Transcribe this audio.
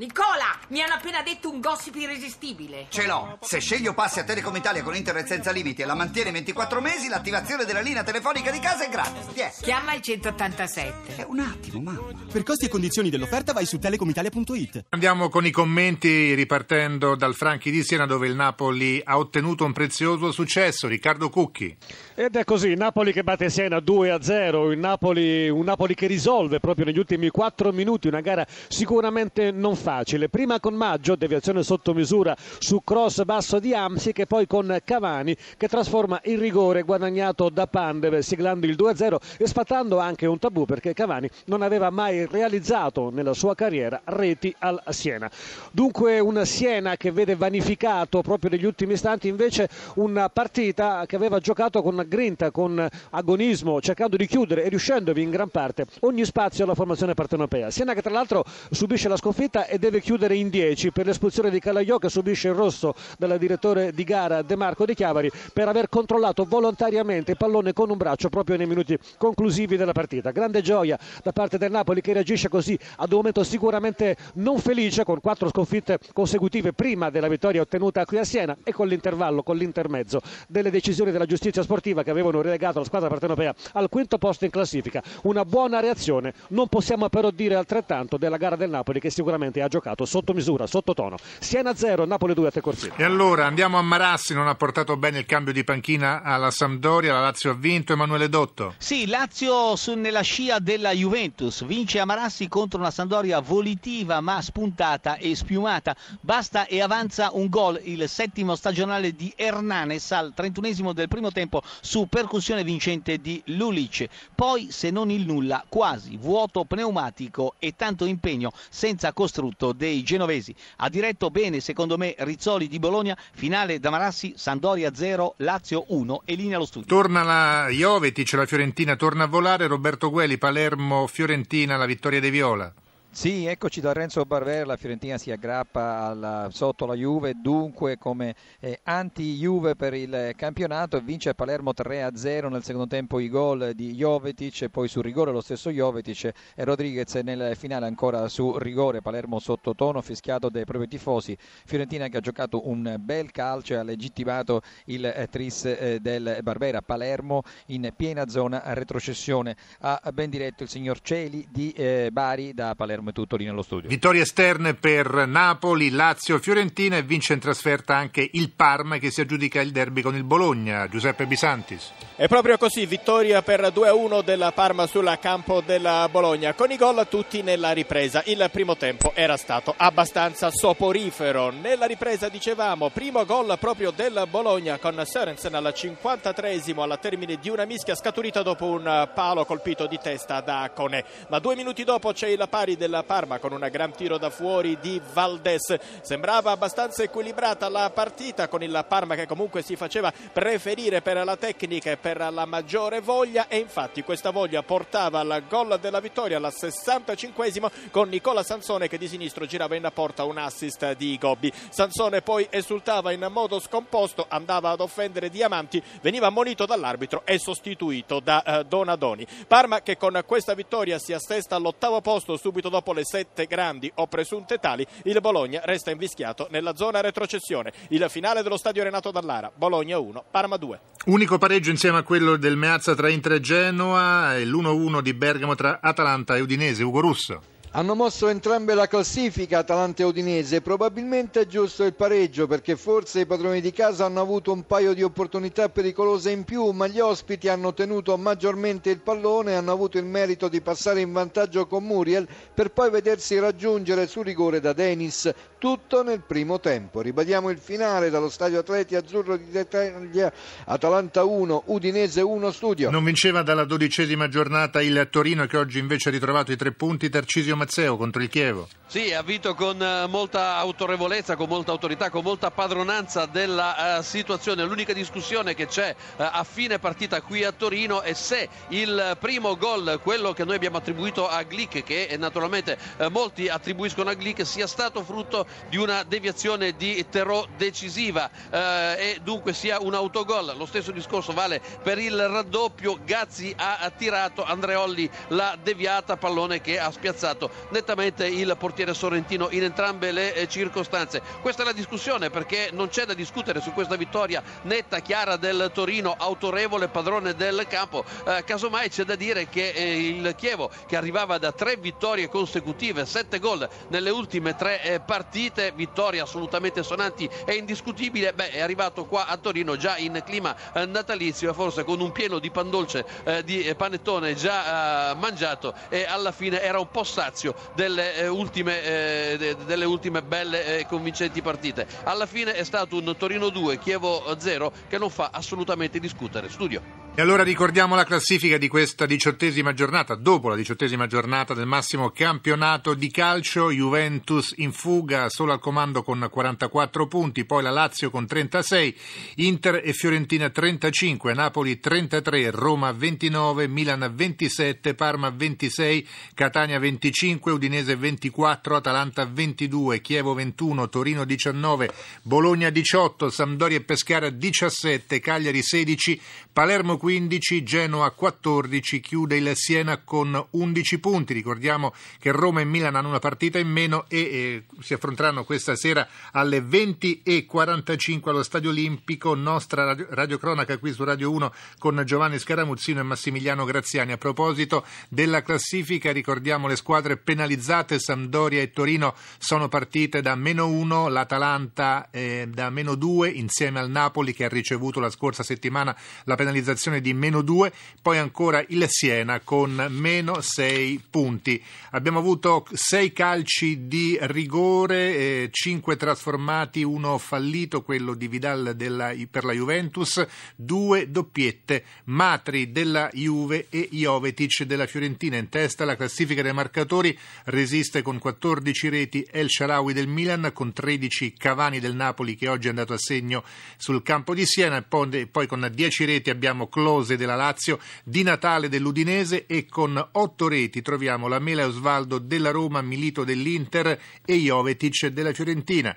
Nicola, mi hanno appena detto un gossip irresistibile. Ce l'ho. Se sceglio passi a Telecom Italia con internet senza limiti e la mantieni 24 mesi, l'attivazione della linea telefonica di casa è gratis. Tiè. Chiama il 187. Eh, un attimo, mamma. Per costi e condizioni dell'offerta vai su telecomitalia.it. Andiamo con i commenti ripartendo dal Franchi di Siena dove il Napoli ha ottenuto un prezioso successo. Riccardo Cucchi. Ed è così, Napoli che batte Siena 2-0, il Napoli, un Napoli che risolve proprio negli ultimi 4 minuti una gara sicuramente non facile. Prima con Maggio, deviazione sotto misura su cross basso di Amsi che poi con Cavani che trasforma il rigore guadagnato da Pandev siglando il 2-0 e sfatando anche un tabù perché Cavani non aveva mai realizzato nella sua carriera reti al Siena. Dunque una Siena che vede vanificato proprio negli ultimi istanti invece una partita che aveva giocato con grinta, con agonismo, cercando di chiudere e riuscendovi in gran parte ogni spazio alla formazione partenopea. Siena che tra l'altro subisce la sconfitta e deve chiudere in 10 per l'espulsione di Calaiò che subisce il rosso dal direttore di gara De Marco Di Chiavari per aver controllato volontariamente il pallone con un braccio proprio nei minuti conclusivi della partita. Grande gioia da parte del Napoli che reagisce così ad un momento sicuramente non felice con quattro sconfitte consecutive prima della vittoria ottenuta qui a Siena e con l'intervallo, con l'intermezzo delle decisioni della giustizia sportiva che avevano relegato la squadra partenopea al quinto posto in classifica. Una buona reazione, non possiamo però dire altrettanto della gara del Napoli che sicuramente ha giocato sotto misura, sotto tono. Siena 0, Napoli 2 a te Corsini. E allora andiamo a Marassi, non ha portato bene il cambio di panchina alla Sampdoria, la Lazio ha vinto, Emanuele Dotto. Sì, Lazio su, nella scia della Juventus, vince a Marassi contro una Sampdoria volitiva ma spuntata e spiumata. Basta e avanza un gol, il settimo stagionale di Hernanes al trentunesimo del primo tempo su percussione vincente di Lulic. Poi, se non il nulla, quasi vuoto pneumatico e tanto impegno senza costrutto dei genovesi. Ha diretto bene, secondo me, Rizzoli di Bologna, finale da Marassi, Sandoria 0, Lazio 1 e linea allo studio. Torna la Jovetic, la Fiorentina torna a volare, Roberto Gueli, Palermo, Fiorentina, la vittoria dei Viola. Sì, eccoci da Renzo Barbera, la Fiorentina si aggrappa alla, sotto la Juve, dunque come eh, anti-Juve per il campionato, vince Palermo 3-0 nel secondo tempo i gol di Jovetic, poi su rigore lo stesso Jovetic e Rodriguez nel finale ancora su rigore, Palermo sottotono, fischiato dai propri tifosi, Fiorentina che ha giocato un bel calcio e ha legittimato il eh, tris eh, del Barbera, Palermo in piena zona retrocessione, ha ben diretto il signor Celi di eh, Bari da Palermo. Palermo è tutto lì nello studio. Vittorie esterne per Napoli, Lazio e Fiorentina e vince in trasferta anche il Parma che si aggiudica il derby con il Bologna. Giuseppe Bisantis. È proprio così, vittoria per 2-1 della Parma sul campo della Bologna, con i gol tutti nella ripresa. Il primo tempo era stato abbastanza soporifero. Nella ripresa dicevamo, primo gol proprio del Bologna con Sørensen al 53esimo al termine di una mischia scaturita dopo un palo colpito di testa da Conè. Ma due minuti dopo c'è il pari del della Parma con un gran tiro da fuori di Valdes. Sembrava abbastanza equilibrata la partita con il Parma che comunque si faceva preferire per la tecnica e per la maggiore voglia e infatti questa voglia portava al gol della vittoria al 65 con Nicola Sansone che di sinistro girava in porta un assist di Gobbi. Sansone poi esultava in modo scomposto, andava ad offendere Diamanti, veniva ammonito dall'arbitro e sostituito da uh, Donadoni. Parma che con questa vittoria si assesta all'ottavo posto subito dopo dopo le sette grandi o presunte tali, il Bologna resta invischiato nella zona retrocessione. Il finale dello stadio Renato Dallara, Bologna 1, Parma 2. Unico pareggio insieme a quello del Meazza tra Inter e Genoa e l'1-1 di Bergamo tra Atalanta e Udinese. Ugo Russo. Hanno mosso entrambe la classifica Atalanta e Udinese, probabilmente è giusto il pareggio perché forse i padroni di casa hanno avuto un paio di opportunità pericolose in più, ma gli ospiti hanno tenuto maggiormente il pallone e hanno avuto il merito di passare in vantaggio con Muriel per poi vedersi raggiungere su rigore da Denis, tutto nel primo tempo. Ribadiamo il finale dallo stadio Atleti Azzurro di Dettaglia, Atalanta 1, Udinese 1 studio. Non vinceva dalla dodicesima giornata il Torino che oggi invece ha ritrovato i tre punti, Tarcisio Mazzeo contro il Chievo. Sì, ha vinto con eh, molta autorevolezza, con molta autorità, con molta padronanza della uh, situazione. L'unica discussione che c'è uh, a fine partita qui a Torino è se il primo gol, quello che noi abbiamo attribuito a Glick, che naturalmente uh, molti attribuiscono a Glick, sia stato frutto di una deviazione di Terò decisiva e dunque sia un autogol. Lo stesso discorso vale per il raddoppio. Gazzi ha tirato, Andreolli l'ha deviata, pallone che ha spiazzato nettamente il portiere sorrentino in entrambe le eh, circostanze. Questa è la discussione perché non c'è da discutere su questa vittoria netta, chiara del Torino, autorevole padrone del campo. Eh, casomai c'è da dire che eh, il Chievo, che arrivava da tre vittorie consecutive, sette gol nelle ultime tre eh, partite, vittorie assolutamente sonanti e indiscutibile, beh, è arrivato qua a Torino già in clima eh, natalizio, forse con un pieno di pan dolce, eh, di panettone già mangiato e alla fine era un po' sazio delle ultime, de, delle ultime belle e convincenti partite. Alla fine è stato un Torino 2, Chievo 0 che non fa assolutamente discutere. Studio. E allora ricordiamo la classifica di questa diciottesima giornata, dopo la diciottesima giornata del massimo campionato di calcio, Juventus in fuga solo al comando con 44 punti, poi la Lazio con 36, Inter e Fiorentina 35, Napoli 33, Roma 29, Milan 27, Parma 26, Catania 25, Udinese 24, Atalanta 22, Chievo 21, Torino 19, Bologna 18, Sampdoria e Pescara 17, Cagliari 16, Palermo 15, Genoa 14, chiude il Siena con 11 punti. Ricordiamo che Roma e Milan hanno una partita in meno e eh, si affronteranno questa sera alle 20.45 allo Stadio Olimpico. Nostra radio, radiocronaca qui su Radio 1 con Giovanni Scaramuzzino e Massimiliano Graziani. A proposito della classifica, ricordiamo le squadre penalizzate. Sampdoria e Torino sono partite da meno 1, l'Atalanta eh, da meno 2 insieme al Napoli che ha ricevuto la scorsa settimana la penalizzazione di meno 2, poi ancora il Siena con meno 6 punti. Abbiamo avuto 6 calci di rigore, 5 eh, trasformati, uno fallito, quello di Vidal della, per la Juventus, due doppiette, Matri della Juve e Jovetic della Fiorentina. In testa la classifica dei marcatori resiste con 14 reti El Sharawi del Milan, con 13 Cavani del Napoli che oggi è andato a segno sul campo di Siena, e poi, poi con 10 reti abbiamo Close della Lazio, Di Natale dell'Udinese e con otto reti troviamo la Mela Osvaldo della Roma, Milito dell'Inter e Jovetic della Fiorentina.